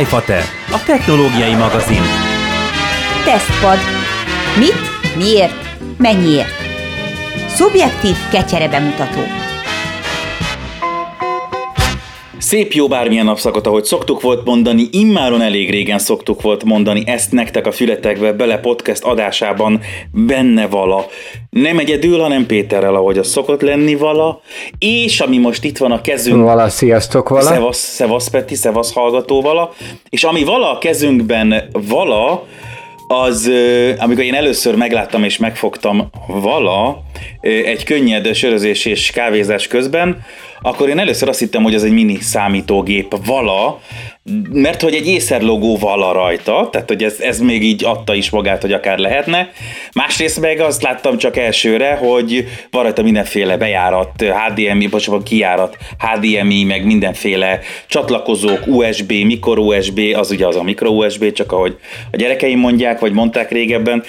iFater, a technológiai magazin. Tesztpad. Mit, miért, mennyiért? Szubjektív kecsere bemutató. Szép jó bármilyen napszakot, ahogy szoktuk volt mondani, immáron elég régen szoktuk volt mondani ezt nektek a fületekbe, bele podcast adásában benne vala. Nem egyedül, hanem Péterrel, ahogy az szokott lenni vala, és ami most itt van a kezünkben. Vala, sziasztok vala. Szevasz, szevasz Peti, szevasz hallgató vala. És ami vala a kezünkben vala, az, amikor én először megláttam és megfogtam vala egy könnyed sörözés és kávézás közben, akkor én először azt hittem, hogy az egy mini számítógép vala, mert hogy egy logó vala rajta, tehát hogy ez, ez még így adta is magát, hogy akár lehetne. Másrészt meg azt láttam csak elsőre, hogy van rajta mindenféle bejárat, HDMI, bocsánat, kijárat, HDMI, meg mindenféle csatlakozók, USB, mikro USB, az ugye az a mikro USB, csak ahogy a gyerekeim mondják, vagy mondták régebben.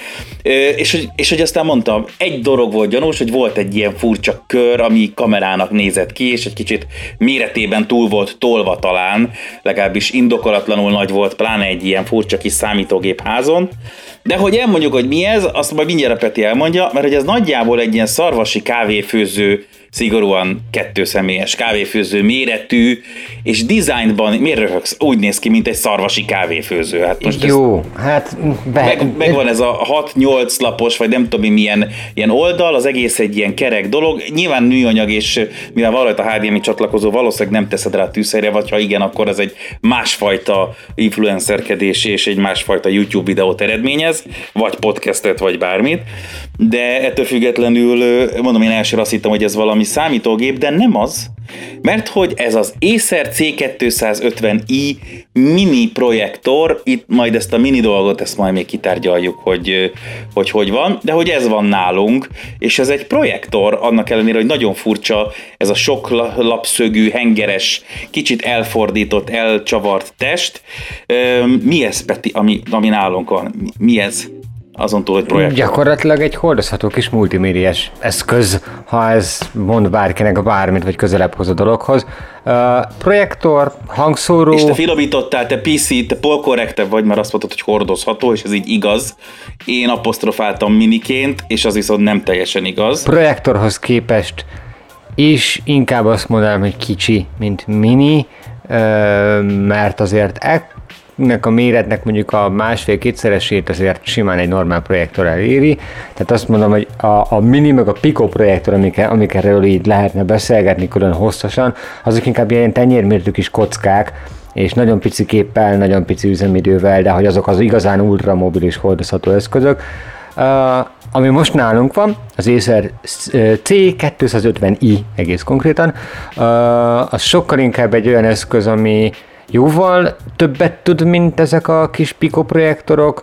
És és hogy aztán mondtam, egy dolog volt gyanús, hogy volt egy ilyen furcsa kör, ami kamerának nézett ki, és egy kicsit méretében túl volt tolva talán, legalábbis is indokolatlanul nagy volt, pláne egy ilyen furcsa kis számítógép házon. De hogy elmondjuk, hogy mi ez, azt majd mindjárt Peti elmondja, mert hogy ez nagyjából egy ilyen szarvasi kávéfőző szigorúan kettőszemélyes kávéfőző méretű, és dizájnban, miért röhögsz? Úgy néz ki, mint egy szarvasi kávéfőző. Hát most Jó, hát... Be... Meg, meg, van ez a 6-8 lapos, vagy nem tudom milyen ilyen oldal, az egész egy ilyen kerek dolog. Nyilván műanyag, és mivel van rajta HDMI csatlakozó, valószínűleg nem teszed rá tűzhelyre, vagy ha igen, akkor ez egy másfajta influencerkedés és egy másfajta YouTube videót eredményez, vagy podcastet, vagy bármit. De ettől függetlenül, mondom, én elsőre azt hittem, hogy ez valami számítógép, de nem az, mert hogy ez az Acer C250i mini projektor, itt majd ezt a mini dolgot, ezt majd még kitárgyaljuk, hogy, hogy hogy van, de hogy ez van nálunk, és ez egy projektor, annak ellenére, hogy nagyon furcsa, ez a sok lapszögű, hengeres, kicsit elfordított, elcsavart test. Mi ez, Peti, ami, ami nálunk van? Mi ez? Azon túl, hogy projekt. Gyakorlatilag egy hordozható kis multimédiás eszköz, ha ez mond bárkinek bármit, vagy közelebb hoz a dologhoz. Uh, projektor, hangszóró... És te finomítottál, te PC, te polkorrektebb vagy, mert azt mondtad, hogy hordozható, és ez így igaz. Én apostrofáltam miniként, és az viszont nem teljesen igaz. Projektorhoz képest is inkább azt mondanám, hogy kicsi, mint mini, mert azért nek a méretnek mondjuk a másfél-kétszeresét azért simán egy normál projektor eléri. Tehát azt mondom, hogy a, a mini meg a Pico projektor, amik, amikről így lehetne beszélgetni külön hosszasan, azok inkább ilyen tenyérmértű kis kockák, és nagyon pici képpel, nagyon pici üzemidővel, de hogy azok az igazán ultramobilis hordozható eszközök. Uh, ami most nálunk van, az Acer C250i egész konkrétan, uh, az sokkal inkább egy olyan eszköz, ami jóval többet tud, mint ezek a kis Pico projektorok.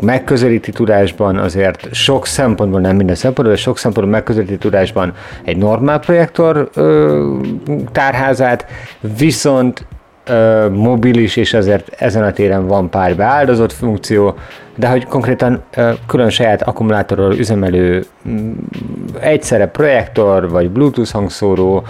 Megközelíti tudásban azért sok szempontból, nem minden szempontból, de sok szempontból megközelíti tudásban egy normál projektor tárházát, viszont mobilis, és ezért ezen a téren van pár beáldozott funkció, de hogy konkrétan külön saját akkumulátorral üzemelő egyszerre projektor, vagy Bluetooth hangszóró,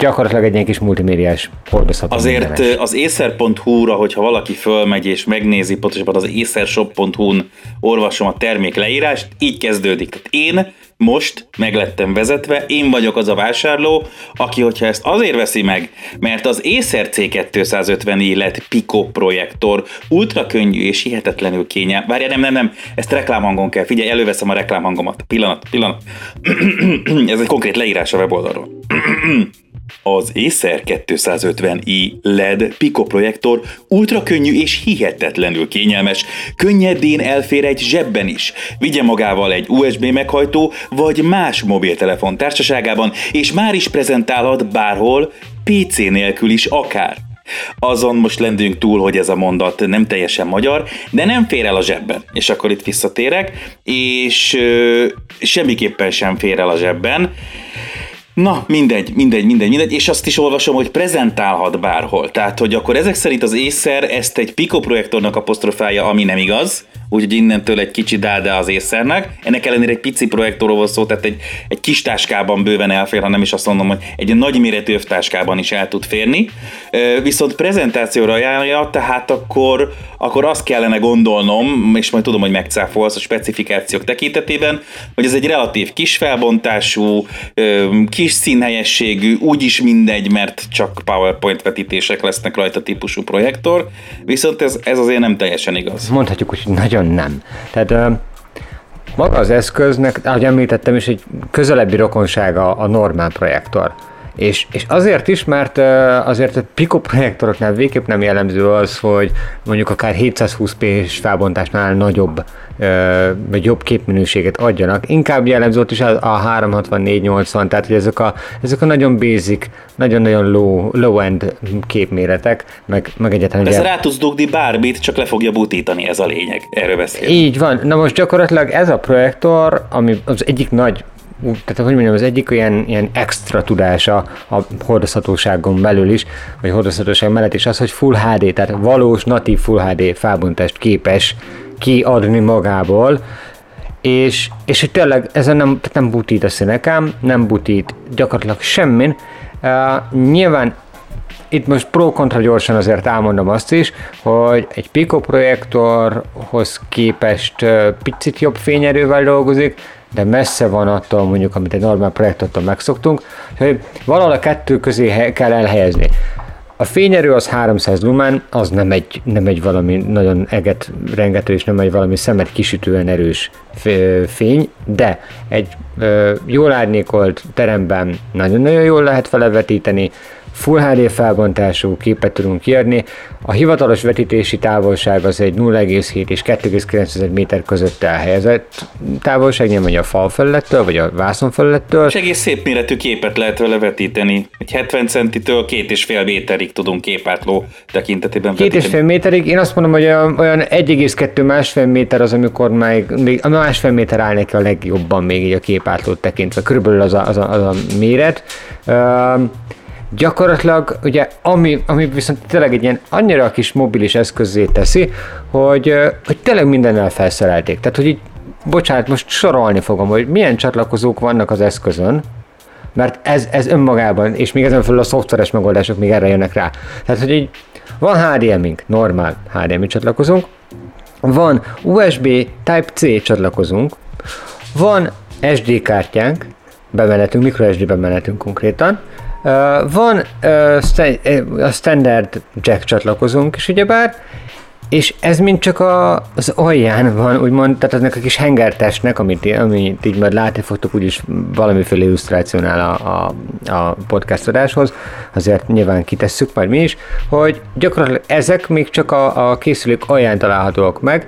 gyakorlatilag egy ilyen kis multimédiás hordozható Azért mindenes. az acer.hu-ra, hogyha valaki fölmegy és megnézi, pontosabban az acershop.hu-n olvasom a termék leírást, így kezdődik. Tehát én most meglettem vezetve, én vagyok az a vásárló, aki, hogyha ezt azért veszi meg, mert az Acer C250 lett Pico projektor, ultra könnyű és hihetetlenül kényelmes. Várja, nem, nem, nem, ezt reklámhangon kell. Figyelj, előveszem a reklámhangomat. Pillanat, pillanat. Ez egy konkrét leírás a weboldalról. Az Acer 250i LED Pico projektor ultra könnyű és hihetetlenül kényelmes, könnyedén elfér egy zsebben is. Vigye magával egy USB meghajtó vagy más mobiltelefon társaságában, és már is prezentálhat bárhol, PC nélkül is akár. Azon most lendünk túl, hogy ez a mondat nem teljesen magyar, de nem fér el a zsebben. És akkor itt visszatérek, és ö, semmiképpen sem fér el a zsebben. Na, mindegy, mindegy, mindegy, mindegy, és azt is olvasom, hogy prezentálhat bárhol. Tehát, hogy akkor ezek szerint az észer ezt egy Pico projektornak apostrofálja, ami nem igaz, úgyhogy innentől egy kicsi dáda az észernek. Ennek ellenére egy pici projektorról volt szó, tehát egy, egy kis táskában bőven elfér, ha nem is azt mondom, hogy egy nagy méretű övtáskában is el tud férni. Viszont prezentációra ajánlja, tehát akkor, akkor azt kellene gondolnom, és majd tudom, hogy megcáfolsz a specifikációk tekintetében, hogy ez egy relatív kis felbontású, kis színhelyességű, úgyis mindegy, mert csak PowerPoint vetítések lesznek rajta típusú projektor, viszont ez, ez azért nem teljesen igaz. Mondhatjuk, hogy nagyon nem. Tehát maga az eszköznek, ahogy említettem is, egy közelebbi rokonsága a normál projektor. És, és azért is, mert azért a Pico projektoroknál végképp nem jellemző az, hogy mondjuk akár 720p-s felbontásnál nagyobb vagy jobb képminőséget adjanak. Inkább jellemző ott is a 360-480, tehát hogy ezek a, ezek a nagyon basic, nagyon-nagyon low, low-end képméretek, meg, meg egyáltalán... Ez rá tudsz dugni bármit, csak le fogja butítani, ez a lényeg. Erről beszélünk. Így van. Na most gyakorlatilag ez a projektor, ami az egyik nagy tehát hogy mondjam, az egyik olyan ilyen extra tudása a hordozhatóságon belül is, vagy hordozhatóság mellett is az, hogy Full HD, tehát valós natív Full HD felbontást képes kiadni magából, és, és hogy tényleg ezen nem, tehát nem butít a színekám, nem butít gyakorlatilag semmin. Uh, nyilván itt most pro-kontra gyorsan azért elmondom azt is, hogy egy Pico projektorhoz képest picit jobb fényerővel dolgozik, de messze van attól mondjuk, amit egy normál projektortól megszoktunk, hogy valahol a kettő közé kell elhelyezni. A fényerő az 300 lumen, az nem egy, nem egy valami nagyon eget rengető, és nem egy valami szemet kisütően erős fény, de egy ö, jól árnyékolt teremben nagyon-nagyon jól lehet felevetíteni, Full HD felbontású képet tudunk kiadni. A hivatalos vetítési távolság az egy 0,7 és 2,9 méter között elhelyezett távolság, nyilván a fal felülettől, vagy a vászon felülettől. És egész szép méretű képet lehet vele vetíteni. Egy 70 centitől két és fél méterig tudunk képátló tekintetében és fél méterig, én azt mondom, hogy olyan 1,2 másfél méter az, amikor még, még a másfél méter áll neki a legjobban még így a képátlót tekintve. Körülbelül az a, az a, az a méret. Uh, gyakorlatilag ugye ami, ami viszont tényleg egy ilyen annyira kis mobilis eszközé teszi, hogy, hogy tényleg mindennel felszerelték. Tehát, hogy így, bocsánat, most sorolni fogom, hogy milyen csatlakozók vannak az eszközön, mert ez, ez önmagában, és még ezen felül a szoftveres megoldások még erre jönnek rá. Tehát, hogy így van HDMI-nk, normál HDMI csatlakozónk, van USB Type-C csatlakozónk, van SD kártyánk, bemenetünk, microSD bemenetünk konkrétan, van a standard jack csatlakozónk is ugyebár, és ez mind csak a, az alján van, úgymond, tehát aznak a kis hengertestnek, amit, amit így majd látni fogtok úgyis valamiféle illusztrációnál a, a, a podcast adáshoz, azért nyilván kitesszük majd mi is, hogy gyakorlatilag ezek még csak a, a készülék alján találhatóak meg,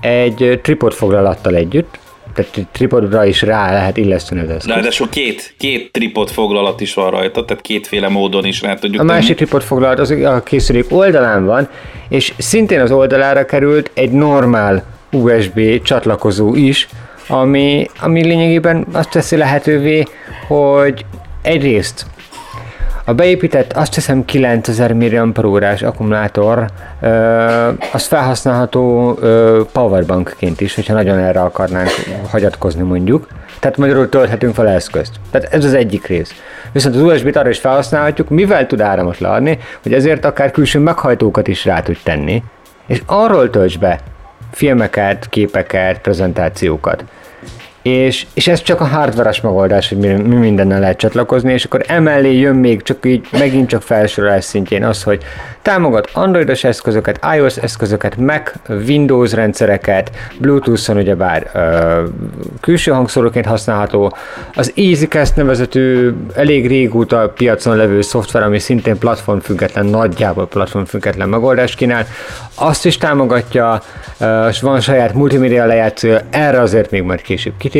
egy tripod foglalattal együtt, tehát tripodra is rá lehet illeszteni az eszközt. Ráadásul két, két tripod foglalat is van rajta, tehát kétféle módon is rá tudjuk A tenni. másik tripod foglalat az a készülék oldalán van, és szintén az oldalára került egy normál USB csatlakozó is, ami, ami lényegében azt teszi lehetővé, hogy egyrészt a beépített, azt hiszem 9000 mAh akkumulátor, az felhasználható powerbankként is, hogyha nagyon erre akarnánk hagyatkozni mondjuk. Tehát magyarul tölthetünk fel eszközt. Tehát ez az egyik rész. Viszont az USB-t arra is felhasználhatjuk, mivel tud áramot leadni, hogy ezért akár külső meghajtókat is rá tud tenni, és arról tölts be filmeket, képeket, prezentációkat és, és ez csak a hardveres megoldás, hogy mi, mi mindennel lehet csatlakozni, és akkor emellé jön még csak így megint csak felsorolás szintjén az, hogy támogat androidos eszközöket, iOS eszközöket, Mac, Windows rendszereket, Bluetooth-on ugyebár ö, külső hangszóróként használható, az EasyCast nevezetű elég régóta piacon levő szoftver, ami szintén platformfüggetlen, nagyjából platformfüggetlen megoldást kínál, azt is támogatja, és van saját multimédia lejátszója, erre azért még majd később kitérünk,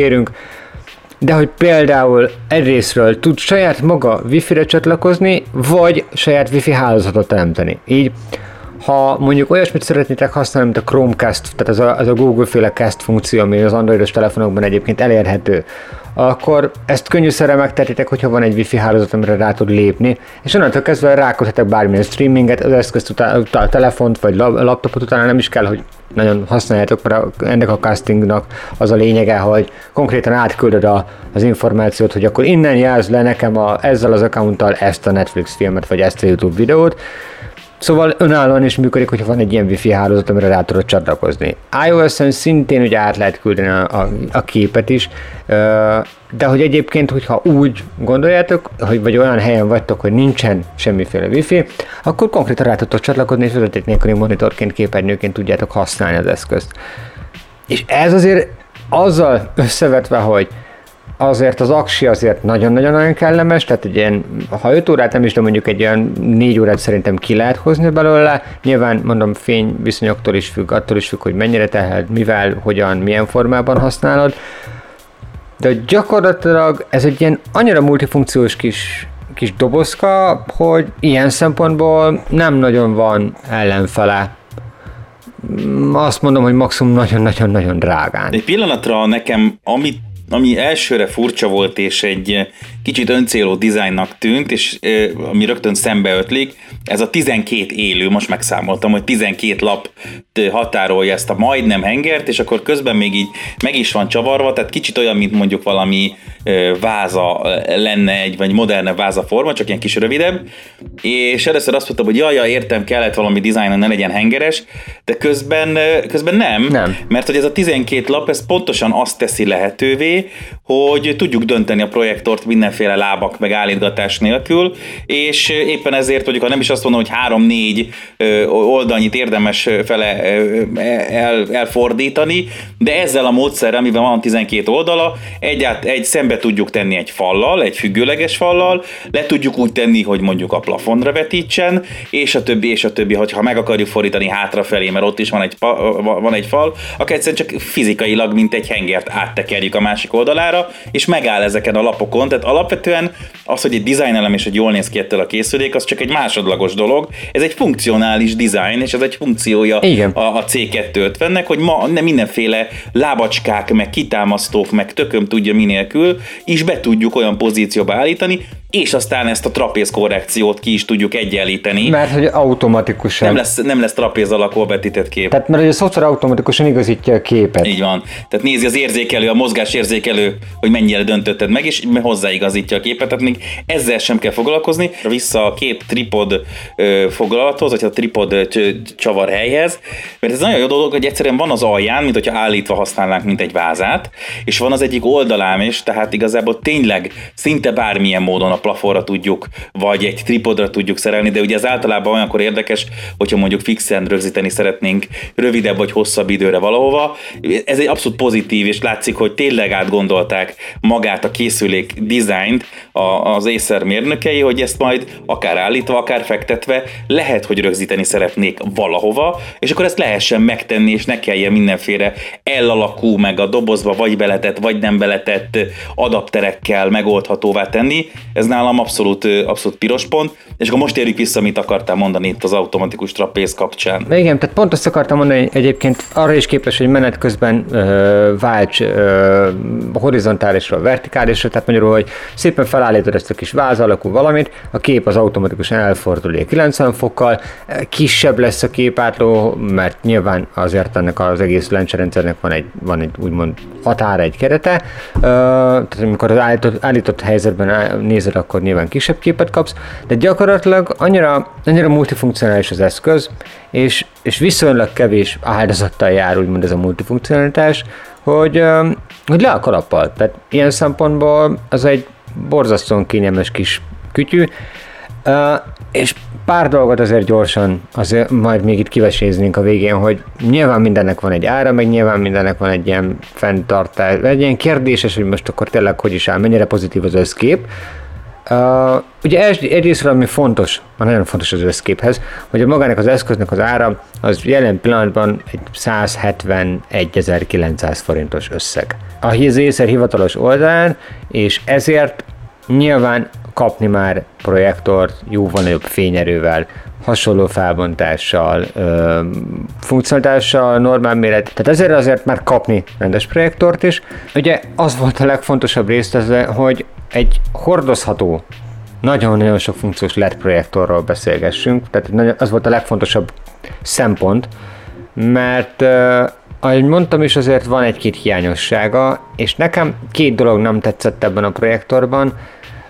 de hogy például egyrésztről tud saját maga Wi-Fi-re csatlakozni, vagy saját Wi-Fi hálózatot teremteni. Így ha mondjuk olyasmit szeretnétek használni, mint a Chromecast, tehát az a, az a Google-féle Cast funkció, ami az androidos telefonokban egyébként elérhető, akkor ezt könnyűszerre megtehetitek, hogyha van egy wifi hálózat, amire rá tud lépni, és onnantól kezdve rákodhatok bármilyen streaminget, az eszközt utána, a telefont vagy laptopot utána nem is kell, hogy nagyon használjátok, mert ennek a castingnak az a lényege, hogy konkrétan átküldöd a, az információt, hogy akkor innen jelz le nekem a, ezzel az accounttal ezt a Netflix filmet, vagy ezt a YouTube videót, Szóval önállóan is működik, hogyha van egy ilyen wifi hálózat, amire rá tudod csatlakozni. iOS-en szintén ugye át lehet küldeni a, a, a képet is, de hogy egyébként, hogyha úgy gondoljátok, hogy vagy olyan helyen vagytok, hogy nincsen semmiféle wifi, akkor konkrétan rá tudtok csatlakozni, és vezeték nélküli monitorként, képernyőként tudjátok használni az eszközt. És ez azért azzal összevetve, hogy azért az aksi azért nagyon-nagyon-nagyon kellemes, tehát egy ilyen, ha 5 órát nem is, de mondjuk egy olyan 4 órát szerintem ki lehet hozni belőle. Nyilván mondom fény viszonyoktól is függ, attól is függ, hogy mennyire tehet, mivel, hogyan, milyen formában használod. De gyakorlatilag ez egy ilyen annyira multifunkciós kis, kis dobozka, hogy ilyen szempontból nem nagyon van ellenfele azt mondom, hogy maximum nagyon-nagyon-nagyon drágán. Egy pillanatra nekem, amit ami elsőre furcsa volt, és egy kicsit öncéló dizájnnak tűnt, és ami rögtön szembe ötlik, ez a 12 élő, most megszámoltam, hogy 12 lap határolja ezt a majdnem hengert, és akkor közben még így meg is van csavarva, tehát kicsit olyan, mint mondjuk valami váza lenne egy, vagy moderne váza forma, csak ilyen kis rövidebb, és először azt mondtam, hogy jaj, jaj, értem, kellett valami dizájn, ne legyen hengeres, de közben, közben nem, nem, mert hogy ez a 12 lap, ez pontosan azt teszi lehetővé, hogy tudjuk dönteni a projektort mindenféle lábak meg állítgatás nélkül, és éppen ezért mondjuk, ha nem is azt mondom, hogy 3-4 oldalnyit érdemes fele el, elfordítani, de ezzel a módszerrel, amiben van 12 oldala, egy, egy szembe tudjuk tenni egy fallal, egy függőleges fallal, le tudjuk úgy tenni, hogy mondjuk a plafonra vetítsen, és a többi, és a többi, hogyha meg akarjuk fordítani hátrafelé, mert ott is van egy, van egy fal, akkor egyszerűen csak fizikailag, mint egy hengert áttekerjük a másik oldalára, és megáll ezeken a lapokon. Tehát alapvetően az, hogy egy design elem és hogy jól néz ki ettől a készülék, az csak egy másodlagos dolog. Ez egy funkcionális design, és ez egy funkciója Igen. a, a C250-nek, hogy ma nem mindenféle lábacskák, meg kitámasztók, meg tököm tudja minélkül, is be tudjuk olyan pozícióba állítani, és aztán ezt a trapéz korrekciót ki is tudjuk egyenlíteni. Mert hogy automatikusan. Nem lesz, nem lesz trapéz alakú vetített kép. Tehát mert hogy a szoftver automatikusan igazítja a képet. Így van. Tehát nézi az érzékelő, a mozgás érzékelő, hogy mennyire döntötted meg, és hozzáigazítja a képet. Tehát még ezzel sem kell foglalkozni. Vissza a kép tripod ö, foglalathoz, vagy a tripod csavar helyhez. Mert ez nagyon jó dolog, hogy egyszerűen van az alján, mint hogyha állítva használnánk, mint egy vázát, és van az egyik oldalán is, tehát igazából tényleg szinte bármilyen módon a plafonra tudjuk, vagy egy tripodra tudjuk szerelni, de ugye ez általában olyankor érdekes, hogyha mondjuk fixen rögzíteni szeretnénk rövidebb vagy hosszabb időre valahova. Ez egy abszolút pozitív, és látszik, hogy tényleg átgondolták magát a készülék dizájnt az Acer mérnökei, hogy ezt majd akár állítva, akár fektetve lehet, hogy rögzíteni szeretnék valahova, és akkor ezt lehessen megtenni, és ne kelljen mindenféle elalakú, meg a dobozba vagy beletett, vagy nem beletett adapterekkel megoldhatóvá tenni. Ez nálam abszolút, abszolút piros pont, és akkor most érjük vissza, amit akartál mondani itt az automatikus trapéz kapcsán. Igen, tehát pont azt akartam mondani, hogy egyébként arra is képes, hogy menet közben ö, válts ö, horizontálisról vertikálisra, tehát magyarul, hogy szépen felállítod ezt a kis váz alakú valamit, a kép az automatikusan elfordul 90 fokkal, kisebb lesz a képátló, mert nyilván azért ennek az egész lencserendszernek van egy, van egy úgymond határa, egy kerete, ö, tehát amikor az állított, állított helyzetben nézed, akkor nyilván kisebb képet kapsz, de gyakorlatilag annyira, annyira multifunkcionális az eszköz, és, és viszonylag kevés áldozattal jár úgymond ez a multifunkcionalitás, hogy, hogy le a kalappal. Tehát ilyen szempontból az egy borzasztóan kényelmes kis kütyű, és pár dolgot azért gyorsan, azért majd még itt kiveséznénk a végén, hogy nyilván mindennek van egy ára, meg nyilván mindennek van egy ilyen fenntartás, egy ilyen kérdéses, hogy most akkor tényleg hogy is áll, mennyire pozitív az összkép, Uh, ugye egyrészt ami fontos, nagyon fontos az összképhez, hogy a magának az eszköznek az ára az jelen pillanatban egy 171.900 forintos összeg. A Ézer hivatalos oldalán, és ezért nyilván kapni már projektort jóval nagyobb fényerővel, hasonló felbontással, ö, funkcionalitással, normál méret. Tehát ezért azért már kapni rendes projektort is. Ugye az volt a legfontosabb részt, ez, hogy egy hordozható, nagyon-nagyon sok funkciós LED projektorról beszélgessünk, tehát az volt a legfontosabb szempont, mert ahogy mondtam is, azért van egy-két hiányossága, és nekem két dolog nem tetszett ebben a projektorban.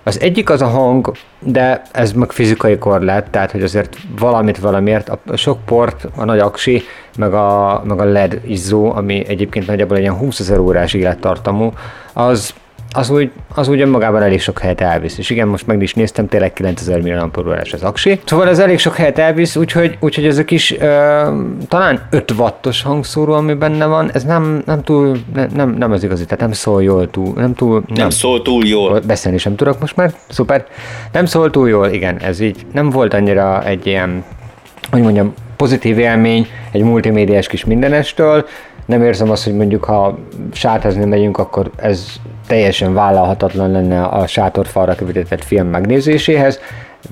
Az egyik az a hang, de ez meg fizikai korlát, tehát hogy azért valamit valamiért, a sok port, a nagy aksi, meg a, meg a LED izzó, ami egyébként nagyjából egy ilyen 20 ezer órás élettartamú, az az úgy, az úgy önmagában elég sok helyet elvisz. És igen, most meg is néztem, tényleg 9000 mAh az aksi. Szóval ez elég sok helyet elvisz, úgyhogy, úgyhogy ez a kis ö, talán 5 wattos hangszóró, ami benne van, ez nem, nem túl, nem, nem, nem az igazi, tehát nem szól jól túl, nem túl... Nem, nem szól túl jól. Beszélni sem tudok most már, szuper. Nem szól túl jól, igen, ez így nem volt annyira egy ilyen, hogy mondjam, pozitív élmény egy multimédiás kis mindenestől, nem érzem azt, hogy mondjuk ha sátrazni megyünk, akkor ez teljesen vállalhatatlan lenne a sátorfalra követett film megnézéséhez,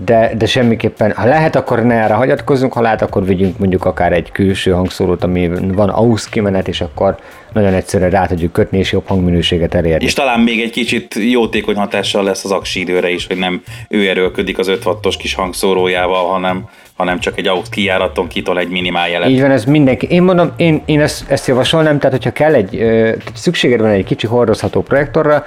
de, de semmiképpen, ha lehet, akkor ne erre hagyatkozzunk, ha lehet, akkor vigyünk mondjuk akár egy külső hangszórót, ami van AUX kimenet, és akkor nagyon egyszerűen rá tudjuk kötni, és jobb hangminőséget elérni. És talán még egy kicsit jótékony hatással lesz az aksi időre is, hogy nem ő erőlködik az 5 wattos kis hangszórójával, hanem hanem csak egy AUX kijáraton kitol egy minimál jelet. Így van, ez mindenki. Én mondom, én, én ezt, ezt javasolnám, tehát hogyha kell egy, tehát szükséged van egy kicsi hordozható projektorra,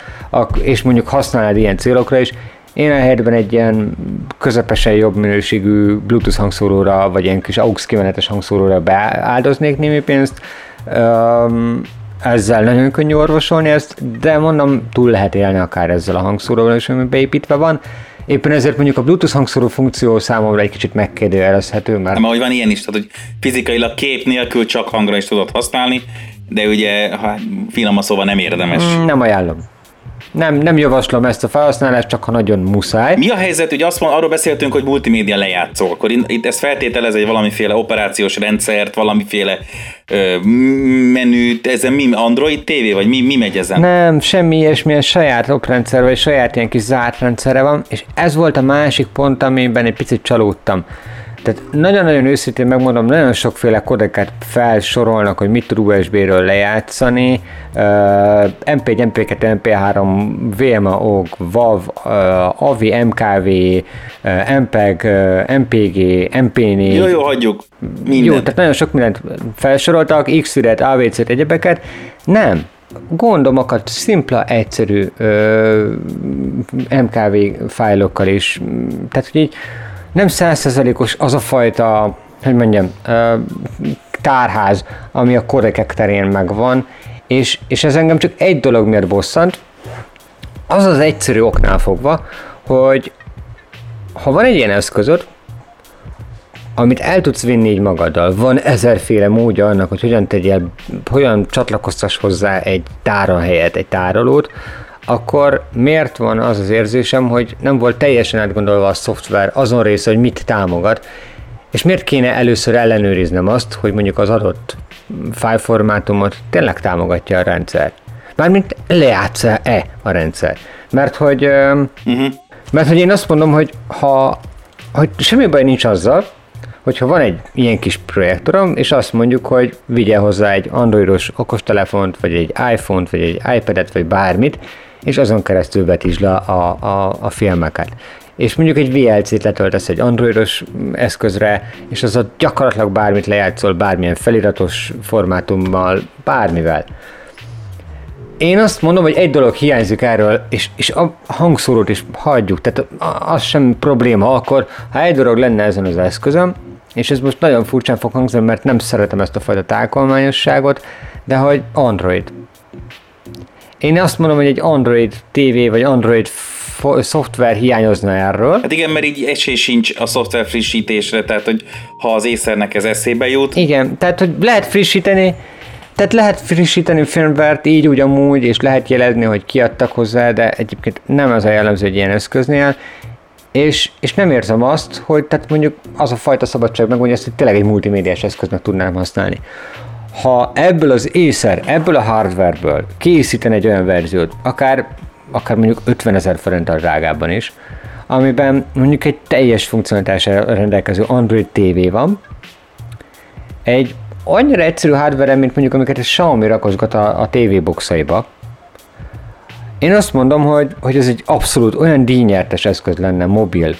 és mondjuk használnád ilyen célokra is, én a helyetben egy ilyen közepesen jobb minőségű Bluetooth hangszóróra, vagy ilyen kis AUX kimenetes hangszóróra beáldoznék némi pénzt. Um, ezzel nagyon könnyű orvosolni ezt, de mondom, túl lehet élni akár ezzel a hangszóróval is, ami beépítve van. Éppen ezért mondjuk a Bluetooth hangszóró funkció számomra egy kicsit megkérdőjelezhető, mert... Nem, ahogy van ilyen is, tehát hogy fizikailag kép nélkül csak hangra is tudod használni, de ugye ha finoman szóval nem érdemes. Nem ajánlom. Nem, nem javaslom ezt a felhasználást, csak ha nagyon muszáj. Mi a helyzet, hogy azt mond, arról beszéltünk, hogy multimédia lejátszó, akkor itt ez feltételez egy valamiféle operációs rendszert, valamiféle ö, menüt, ez mi Android TV, vagy mi, mi megy ezen? Nem, semmi ilyesmilyen saját oprendszer, vagy saját ilyen kis zárt rendszere van, és ez volt a másik pont, amiben egy picit csalódtam. Tehát nagyon-nagyon őszintén megmondom, nagyon sokféle kodeket felsorolnak, hogy mit tud USB-ről lejátszani. Uh, MP1, MP2, MP3, VMA, OG, WAV, uh, AVI, MKV, uh, MPEG, uh, MPG, MP4. Jó, jó, hagyjuk. Minden. Jó, tehát nagyon sok mindent felsoroltak, X-Fidet, AVC-t, egyebeket. Nem, gondomokat szimpla, egyszerű ö, MKV fájlokkal is. Tehát, hogy így nem százszerzelékos az a fajta, hogy mondjam, tárház, ami a korekek terén megvan, és, és ez engem csak egy dolog miért bosszant, az az egyszerű oknál fogva, hogy ha van egy ilyen eszközöd, amit el tudsz vinni így magaddal, van ezerféle módja annak, hogy hogyan tegyél, hogyan csatlakoztass hozzá egy tárohelyet, egy tárolót, akkor miért van az az érzésem, hogy nem volt teljesen átgondolva a szoftver azon része, hogy mit támogat, és miért kéne először ellenőriznem azt, hogy mondjuk az adott fájlformátumot tényleg támogatja a rendszer? Mármint lejátsza-e a rendszer? Mert hogy, uh-huh. mert hogy én azt mondom, hogy ha hogy semmi baj nincs azzal, hogyha van egy ilyen kis projektorom, és azt mondjuk, hogy vigye hozzá egy androidos okostelefont, vagy egy iPhone-t, vagy egy iPad-et, vagy bármit, és azon keresztül vetítsd le a, a, a filmeket. És mondjuk egy VLC-t letöltesz egy androidos eszközre, és az ott gyakorlatilag bármit lejátszol, bármilyen feliratos formátummal, bármivel. Én azt mondom, hogy egy dolog hiányzik erről, és, és a hangszórót is hagyjuk, tehát az sem probléma akkor, ha egy dolog lenne ezen az eszközön, és ez most nagyon furcsán fog hangzani, mert nem szeretem ezt a fajta tákolmányosságot, de hogy Android. Én azt mondom, hogy egy Android TV vagy Android szoftver hiányozna erről. Hát igen, mert így esély sincs a szoftver frissítésre, tehát hogy ha az észernek ez eszébe jut. Igen, tehát hogy lehet frissíteni, tehát lehet frissíteni firmware így úgy amúgy, és lehet jelezni, hogy kiadtak hozzá, de egyébként nem az a jellemző egy ilyen eszköznél, és, és nem érzem azt, hogy tehát mondjuk az a fajta szabadság meg, hogy ezt hogy tényleg egy multimédiás eszköznek tudnám használni ha ebből az észer, ebből a hardwareből készíten egy olyan verziót, akár, akár mondjuk 50 ezer forinttal drágábban is, amiben mondjuk egy teljes funkcionalitással rendelkező Android TV van, egy annyira egyszerű hardware mint mondjuk amiket a Xiaomi rakosgat a, a TV boxaiba. Én azt mondom, hogy, hogy ez egy abszolút olyan díjnyertes eszköz lenne mobil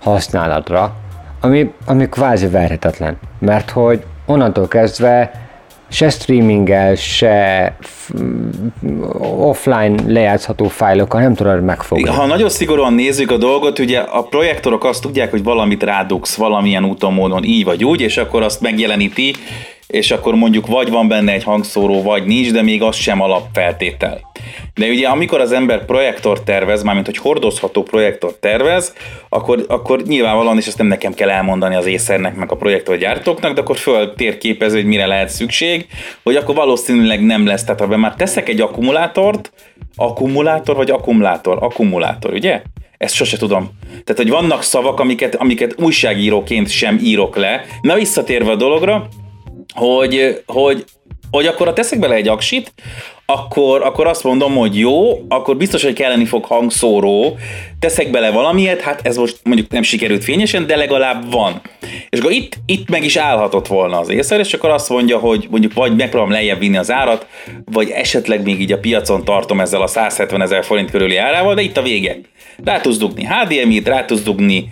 használatra, ami, ami kvázi verhetetlen. Mert hogy onnantól kezdve se streaminggel, se offline lejátszható fájlokkal nem tudod megfogni. Ha nagyon szigorúan nézzük a dolgot, ugye a projektorok azt tudják, hogy valamit rádugsz valamilyen úton, módon, így vagy úgy, és akkor azt megjeleníti, és akkor mondjuk vagy van benne egy hangszóró, vagy nincs, de még az sem alapfeltétel. De ugye amikor az ember projektor tervez, mármint hogy hordozható projektor tervez, akkor, akkor nyilvánvalóan, és ezt nem nekem kell elmondani az észernek, meg a projektorgyártóknak, de akkor föl térképező, hogy mire lehet szükség, hogy akkor valószínűleg nem lesz. Tehát ha már teszek egy akkumulátort, akkumulátor vagy akkumulátor? Akkumulátor, ugye? Ezt sose tudom. Tehát, hogy vannak szavak, amiket, amiket újságíróként sem írok le. Na visszatérve a dologra, hogy, hogy, hogy akkor ha teszek bele egy aksit, akkor, akkor azt mondom, hogy jó, akkor biztos, hogy kelleni fog hangszóró, teszek bele valamiért, hát ez most mondjuk nem sikerült fényesen, de legalább van. És akkor itt, itt meg is állhatott volna az észer, és akkor azt mondja, hogy mondjuk vagy megpróbálom lejjebb vinni az árat, vagy esetleg még így a piacon tartom ezzel a 170 ezer forint körüli árával, de itt a vége. Rá tudsz dugni HDMI-t, rá tudsz dugni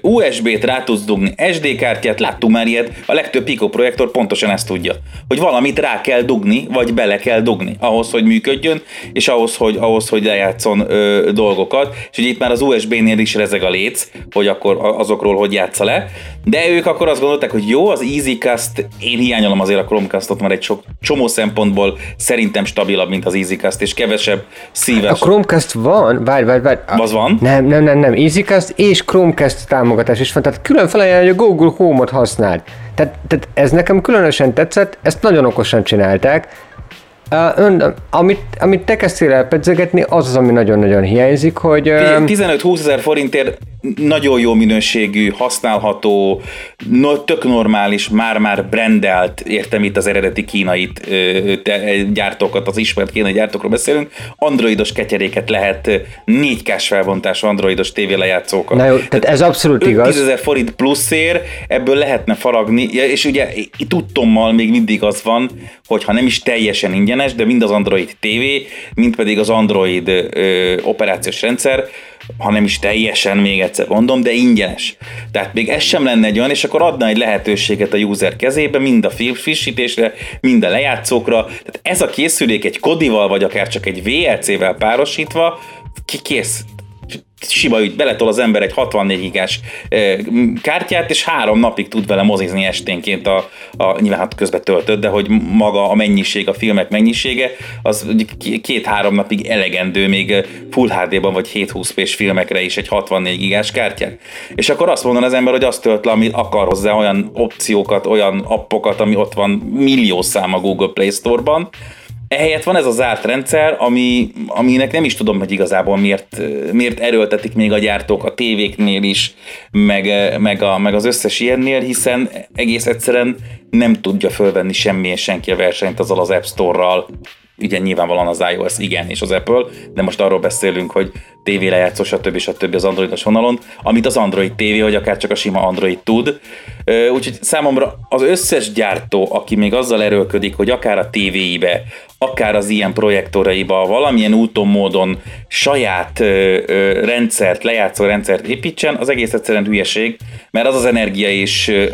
USB-t, rá tudsz dugni SD kártyát, láttunk már ilyet, a legtöbb Pico projektor pontosan ezt tudja, hogy valamit rá kell dugni, vagy bele kell dugni ahhoz, hogy működjön, és ahhoz, hogy, ahhoz, hogy lejátszon ö, dolgokat, és ugye itt már az USB-nél is rezeg a léc, hogy akkor azokról hogy játsza le, de ők akkor azt gondolták, hogy jó, az EasyCast, én hiányolom azért a Chromecastot, mert egy sok, csomó szempontból szerintem stabilabb, mint az EasyCast, és kevesebb szíves. A Chromecast van, várj, várj, várj. Az van? Nem, nem, nem, nem, EasyCast és Chromecast támogatás is van, tehát külön felajánlja, hogy a Google Home-ot használd. Tehát, tehát ez nekem különösen tetszett, ezt nagyon okosan csinálták, Ön, amit, amit te kezdtél el pedzegetni, az az, ami nagyon-nagyon hiányzik, hogy... 15-20 ezer forintért nagyon jó minőségű, használható, no, tök normális, már-már brandelt, értem itt az eredeti kínait gyártókat, az ismert kínai gyártókról beszélünk, androidos ketyeréket lehet 4K-s felbontású androidos tévélejátszókat. Na jó, tehát ez abszolút igaz. 10 ezer forint pluszér, ebből lehetne faragni, és ugye itt tudtommal még mindig az van, hogy ha nem is teljesen ingyenes, de mind az Android TV, mind pedig az Android ö, operációs rendszer ha nem is teljesen, még egyszer mondom, de ingyenes. Tehát még ez sem lenne egy olyan, és akkor adna egy lehetőséget a user kezébe, mind a frissítésre, mind a lejátszókra. Tehát ez a készülék egy kodival, vagy akár csak egy VLC-vel párosítva, ki kész sima ügy, beletol az ember egy 64 gigás kártyát, és három napig tud vele mozizni esténként a, a nyilván hát közben töltött, de hogy maga a mennyiség, a filmek mennyisége, az két-három napig elegendő még Full HD-ban vagy 720p-s filmekre is egy 64 gigás kártyát. És akkor azt mondaná az ember, hogy azt tölt le, amit akar hozzá, olyan opciókat, olyan appokat, ami ott van millió szám a Google Play Store-ban, Ehelyett van ez a zárt rendszer, ami, aminek nem is tudom, hogy igazából miért, miért erőltetik még a gyártók a tévéknél is, meg, meg, a, meg az összes ilyennél, hiszen egész egyszerűen nem tudja fölvenni semmilyen senki a versenyt azzal az App Store-ral, ugye nyilvánvalóan az iOS igen, és az Apple, de most arról beszélünk, hogy TV lejátszó, stb. stb. az androidos vonalon, amit az Android TV, vagy akár csak a sima Android tud. Úgyhogy számomra az összes gyártó, aki még azzal erőlködik, hogy akár a TV-ibe, akár az ilyen projektoraiba valamilyen úton, módon saját ö, ö, rendszert, lejátszó rendszert építsen, az egész egyszerűen hülyeség, mert az az energia és ö,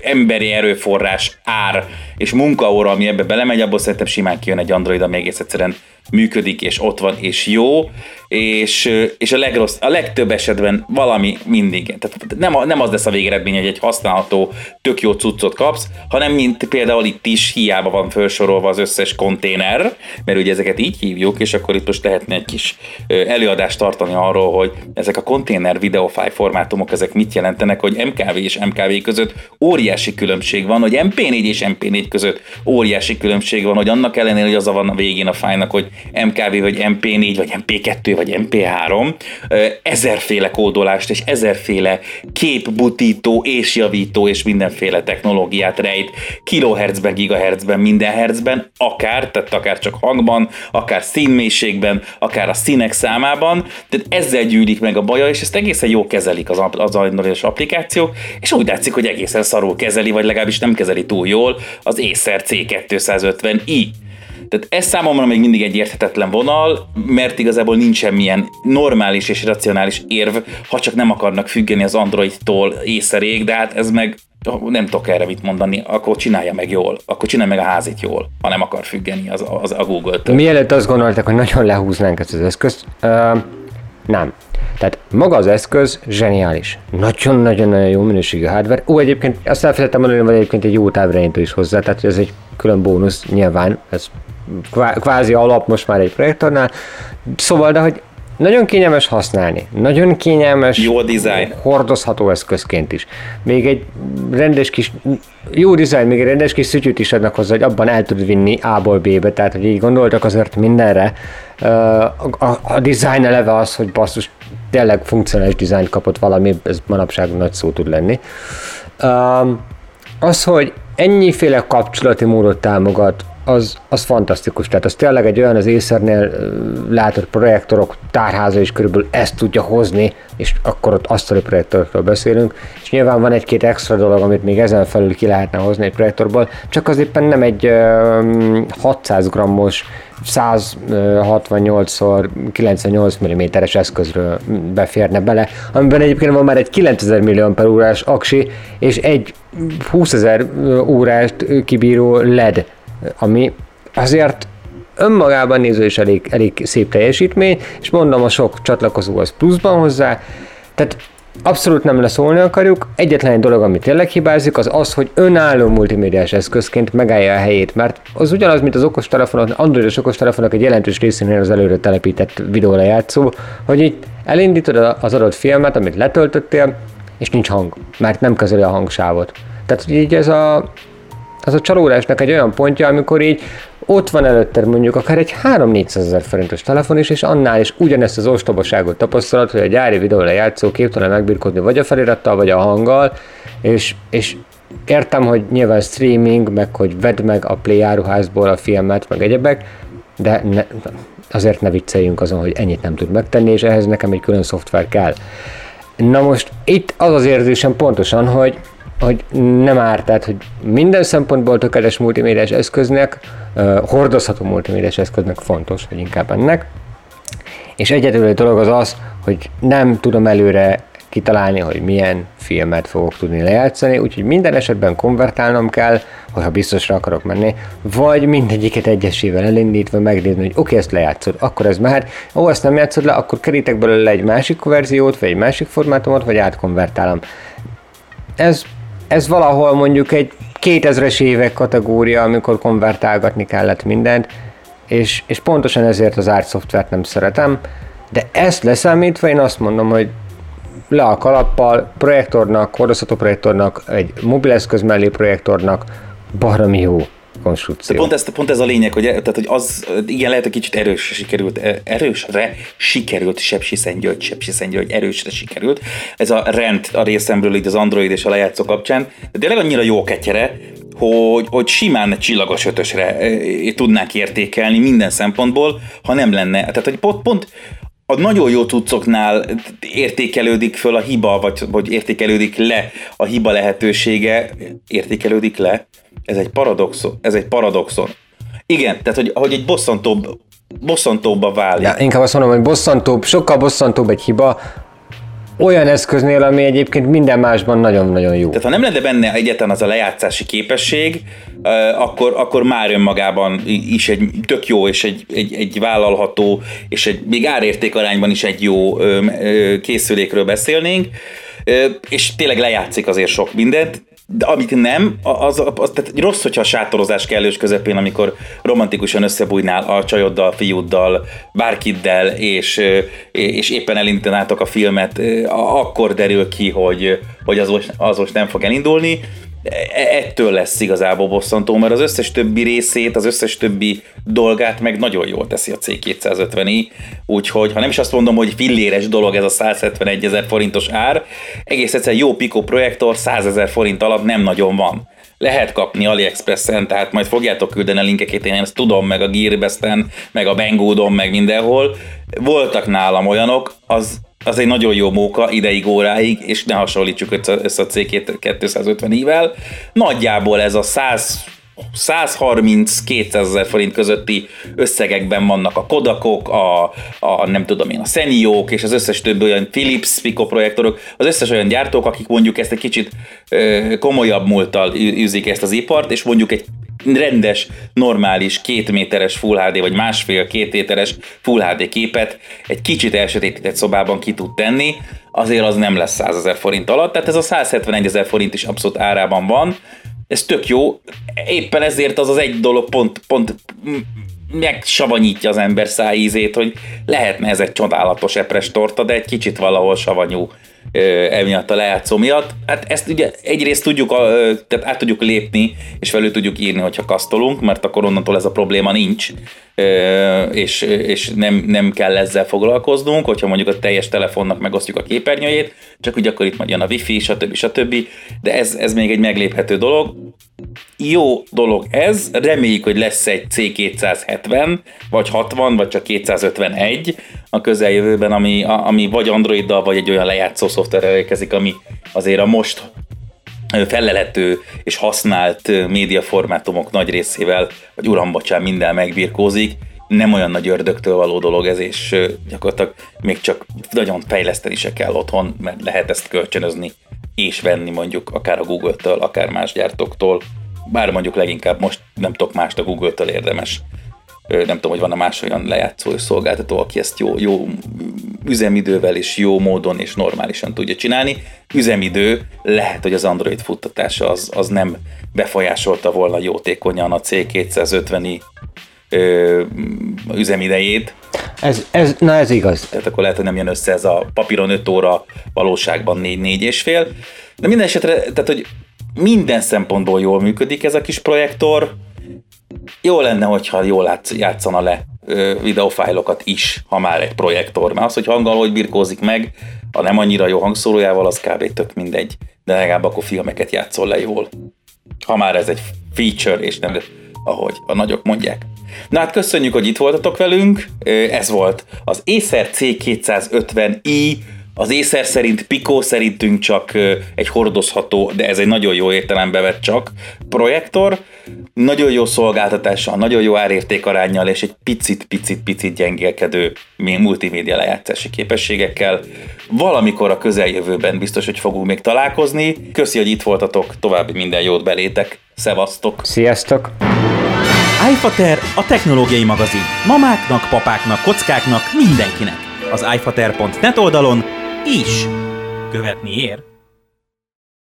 emberi erőforrás, ár és munkaóra, ami ebbe belemegy, abból szerintem simán kijön egy Android, ami egész egyszerűen működik, és ott van, és jó, és, és a, legrossz, a legtöbb esetben valami mindig. Tehát nem, nem az lesz a végeredmény, hogy egy használható, tök jó cuccot kapsz, hanem mint például itt is hiába van felsorolva az összes konténer, mert ugye ezeket így hívjuk, és akkor itt most lehetne egy kis előadást tartani arról, hogy ezek a konténer videofáj formátumok, ezek mit jelentenek, hogy MKV és MKV között óriási különbség van, hogy MP4 és MP4 között óriási különbség van, hogy annak ellenére, hogy az a van a végén a fájnak, hogy MKV, vagy MP4, vagy MP2, vagy MP3, ezerféle kódolást és ezerféle képbutító és javító és mindenféle technológiát rejt kilohertzben, gigahertzben, minden hertzben, akár, tehát akár csak hangban, akár színmélységben, akár a színek számában, tehát ezzel gyűlik meg a baja, és ezt egészen jó kezelik az, az androidos applikációk, és úgy látszik, hogy egészen szarul kezeli, vagy legalábbis nem kezeli túl jól az Acer C250i. Tehát ez számomra még mindig egy érthetetlen vonal, mert igazából nincs semmilyen normális és racionális érv, ha csak nem akarnak függeni az Androidtól észerék, de hát ez meg nem tudok erre mit mondani, akkor csinálja meg jól, akkor csinálja meg a házit jól, ha nem akar függeni az, az a Google-től. Mielőtt azt gondoltak, hogy nagyon lehúznánk ezt az eszközt, uh, nem. Tehát maga az eszköz zseniális. Nagyon-nagyon-nagyon jó minőségű hardware. Ó, egyébként azt elfelejtettem mondani, hogy egyébként egy jó távirányító is hozzá, tehát ez egy külön bónusz nyilván, ez kvázi alap most már egy projektornál. Szóval, de hogy nagyon kényelmes használni, nagyon kényelmes, jó design. hordozható eszközként is. Még egy rendes kis, jó design, még egy rendes kis szütyűt is adnak hozzá, hogy abban el tud vinni A-ból B-be, tehát hogy így gondoltak azért mindenre. A, a, a design eleve az, hogy basszus, tényleg funkcionális dizájnt kapott valami, ez manapság nagy szó tud lenni. Az, hogy ennyiféle kapcsolati módot támogat, az, az fantasztikus. Tehát az tényleg egy olyan az észernél látott projektorok tárháza is körülbelül ezt tudja hozni, és akkor ott asztali projektorokról beszélünk, és nyilván van egy-két extra dolog, amit még ezen felül ki lehetne hozni egy projektorból, csak az éppen nem egy 600 grammos 168x98 mm-es eszközről beférne bele, amiben egyébként van már egy 9000 mAh órás aksi, és egy 20 ezer órát kibíró LED ami azért önmagában néző is elég, elég szép teljesítmény, és mondom, a sok csatlakozó az pluszban hozzá, tehát abszolút nem leszólni akarjuk. Egyetlen egy dolog, ami tényleg hibázik, az az, hogy önálló multimédiás eszközként megállja a helyét, mert az ugyanaz, mint az okostelefonok, androidos okostelefonok egy jelentős részénél az előre telepített videólejátszó, hogy itt elindítod az adott filmet, amit letöltöttél, és nincs hang, mert nem kezeli a hangsávot. Tehát így ez a az a csalódásnak egy olyan pontja, amikor így ott van előtted mondjuk akár egy 3-400 ezer forintos telefon is, és annál is ugyanezt az ostobaságot tapasztalat, hogy a gyári videó lejátszó képtelen megbirkódni vagy a felirattal, vagy a hanggal, és, és értem, hogy nyilván streaming, meg hogy vedd meg a Play áruházból a filmet, meg egyebek, de ne, azért ne vicceljünk azon, hogy ennyit nem tud megtenni, és ehhez nekem egy külön szoftver kell. Na most itt az az érzésem pontosan, hogy hogy nem árt, tehát hogy minden szempontból tökéletes multimédiás eszköznek, uh, hordozható multimédiás eszköznek fontos, hogy inkább ennek. És egyedül egy dolog az az, hogy nem tudom előre kitalálni, hogy milyen filmet fogok tudni lejátszani, úgyhogy minden esetben konvertálnom kell, hogyha biztosra akarok menni, vagy mindegyiket egyesével elindítva megnézni, hogy oké, okay, ezt lejátszod, akkor ez mehet, ó, ezt nem játszod le, akkor kerítek belőle egy másik verziót, vagy egy másik formátumot, vagy átkonvertálom. Ez ez valahol mondjuk egy 2000-es évek kategória, amikor konvertálgatni kellett mindent, és, és pontosan ezért az árt szoftvert nem szeretem, de ezt leszámítva én azt mondom, hogy le a kalappal, projektornak, hordozható projektornak, egy mobileszköz mellé projektornak baromi jó konstrukció. De pont ez, pont ez a lényeg, hogy, tehát, hogy az, igen, lehet, hogy kicsit erősre sikerült, e, erősre sikerült Sepsi Szentgyörgy, Sepsi Szentgyörgy, erősre sikerült. Ez a rend a részemről így az Android és a lejátszó kapcsán, de tényleg annyira jó ketyere, hogy, hogy simán csillagos ötösre e, tudnák értékelni minden szempontból, ha nem lenne. Tehát, hogy pont, pont a nagyon jó tudcoknál értékelődik föl a hiba, vagy, vagy értékelődik le a hiba lehetősége, értékelődik le, ez egy paradoxon. Ez egy paradoxon. Igen, tehát hogy, hogy egy bosszantóbb, bosszantóbbá válik. Ja, inkább azt mondom, hogy bosszantóbb, sokkal bosszantóbb egy hiba, olyan eszköznél, ami egyébként minden másban nagyon-nagyon jó. Tehát ha nem lenne benne egyetlen az a lejátszási képesség, akkor, akkor már önmagában is egy tök jó, és egy, egy, egy vállalható, és egy még árérték arányban is egy jó készülékről beszélnénk, és tényleg lejátszik azért sok mindent, de amit nem, az, az, tehát rossz, hogyha a sátorozás kellős közepén, amikor romantikusan összebújnál a csajoddal, fiúddal, bárkiddel, és, és éppen elindítanátok a filmet, akkor derül ki, hogy, hogy az, most, az most nem fog elindulni. E- ettől lesz igazából bosszantó, mert az összes többi részét, az összes többi dolgát meg nagyon jól teszi a C250i, úgyhogy ha nem is azt mondom, hogy filléres dolog ez a 171 ezer forintos ár, egész egyszer jó Pico projektor 100 ezer forint alatt nem nagyon van lehet kapni AliExpressen, tehát majd fogjátok küldeni a linkeket, én ezt tudom, meg a Gearbesten, meg a Banggoodon, meg mindenhol. Voltak nálam olyanok, az, az egy nagyon jó móka ideig, óráig, és ne hasonlítsuk össze a C250-ivel. Nagyjából ez a 100 130-200 ezer forint közötti összegekben vannak a Kodakok, a, a nem tudom én, a Seniók és az összes többi olyan Philips Pico projektorok, az összes olyan gyártók, akik mondjuk ezt egy kicsit ö, komolyabb múlttal űzik ezt az ipart, és mondjuk egy rendes, normális, két méteres Full HD, vagy másfél-két méteres Full HD képet egy kicsit elsötétített szobában ki tud tenni, azért az nem lesz 100 ezer forint alatt, tehát ez a 171 ezer forint is abszolút árában van, ez tök jó, éppen ezért az az egy dolog pont, pont megsavanyítja az ember szájízét, hogy lehetne ez egy csodálatos epres torta, de egy kicsit valahol savanyú emiatt a lejátszó miatt. Hát ezt ugye egyrészt tudjuk, tehát át tudjuk lépni, és felül tudjuk írni, hogyha kasztolunk, mert akkor onnantól ez a probléma nincs, és, és nem, nem kell ezzel foglalkoznunk, hogyha mondjuk a teljes telefonnak megosztjuk a képernyőjét, csak úgy akkor itt majd jön a wifi, stb. stb. De ez, ez még egy megléphető dolog. Jó dolog ez, reméljük, hogy lesz egy C270, vagy 60, vagy csak 251 a közeljövőben, ami, ami vagy Androiddal, vagy egy olyan lejátszó szoftverrel érkezik, ami azért a most felelhető és használt médiaformátumok nagy részével, vagy uram, bocsán, minden megbirkózik, nem olyan nagy ördögtől való dolog ez, és gyakorlatilag még csak nagyon fejleszteni se kell otthon, mert lehet ezt kölcsönözni és venni mondjuk akár a Google-től, akár más gyártóktól, bár mondjuk leginkább most nem tudok mást a Google-től érdemes. Nem tudom, hogy van a más olyan lejátszó szolgáltató, aki ezt jó, jó üzemidővel és jó módon és normálisan tudja csinálni. Üzemidő lehet, hogy az Android futtatása az, az nem befolyásolta volna jótékonyan a C250-i ö, üzemidejét. Ez, ez, na ez igaz. Tehát akkor lehet, hogy nem jön össze ez a papíron 5 óra, valóságban 4-4 és fél. De minden esetre, tehát hogy minden szempontból jól működik ez a kis projektor. Jó lenne, hogyha jól játszana le videófájlokat is, ha már egy projektor. Mert az, hogy hanggal hogy birkózik meg, a nem annyira jó hangszórójával, az kb. tök mindegy. De legalább akkor filmeket játszol le jól. Ha már ez egy feature, és nem ahogy a nagyok mondják. Na hát köszönjük, hogy itt voltatok velünk. Ez volt az Acer C250i, az Acer szerint Pico szerintünk csak egy hordozható, de ez egy nagyon jó értelembe vett csak projektor. Nagyon jó szolgáltatással, nagyon jó árértékarányjal és egy picit-picit-picit gyengélkedő multimédia lejátszási képességekkel. Valamikor a közeljövőben biztos, hogy fogunk még találkozni. Köszi, hogy itt voltatok, további minden jót belétek. Szevasztok! Sziasztok! iFater a technológiai magazin. Mamáknak, papáknak, kockáknak, mindenkinek. Az iFater.net oldalon is követni ér.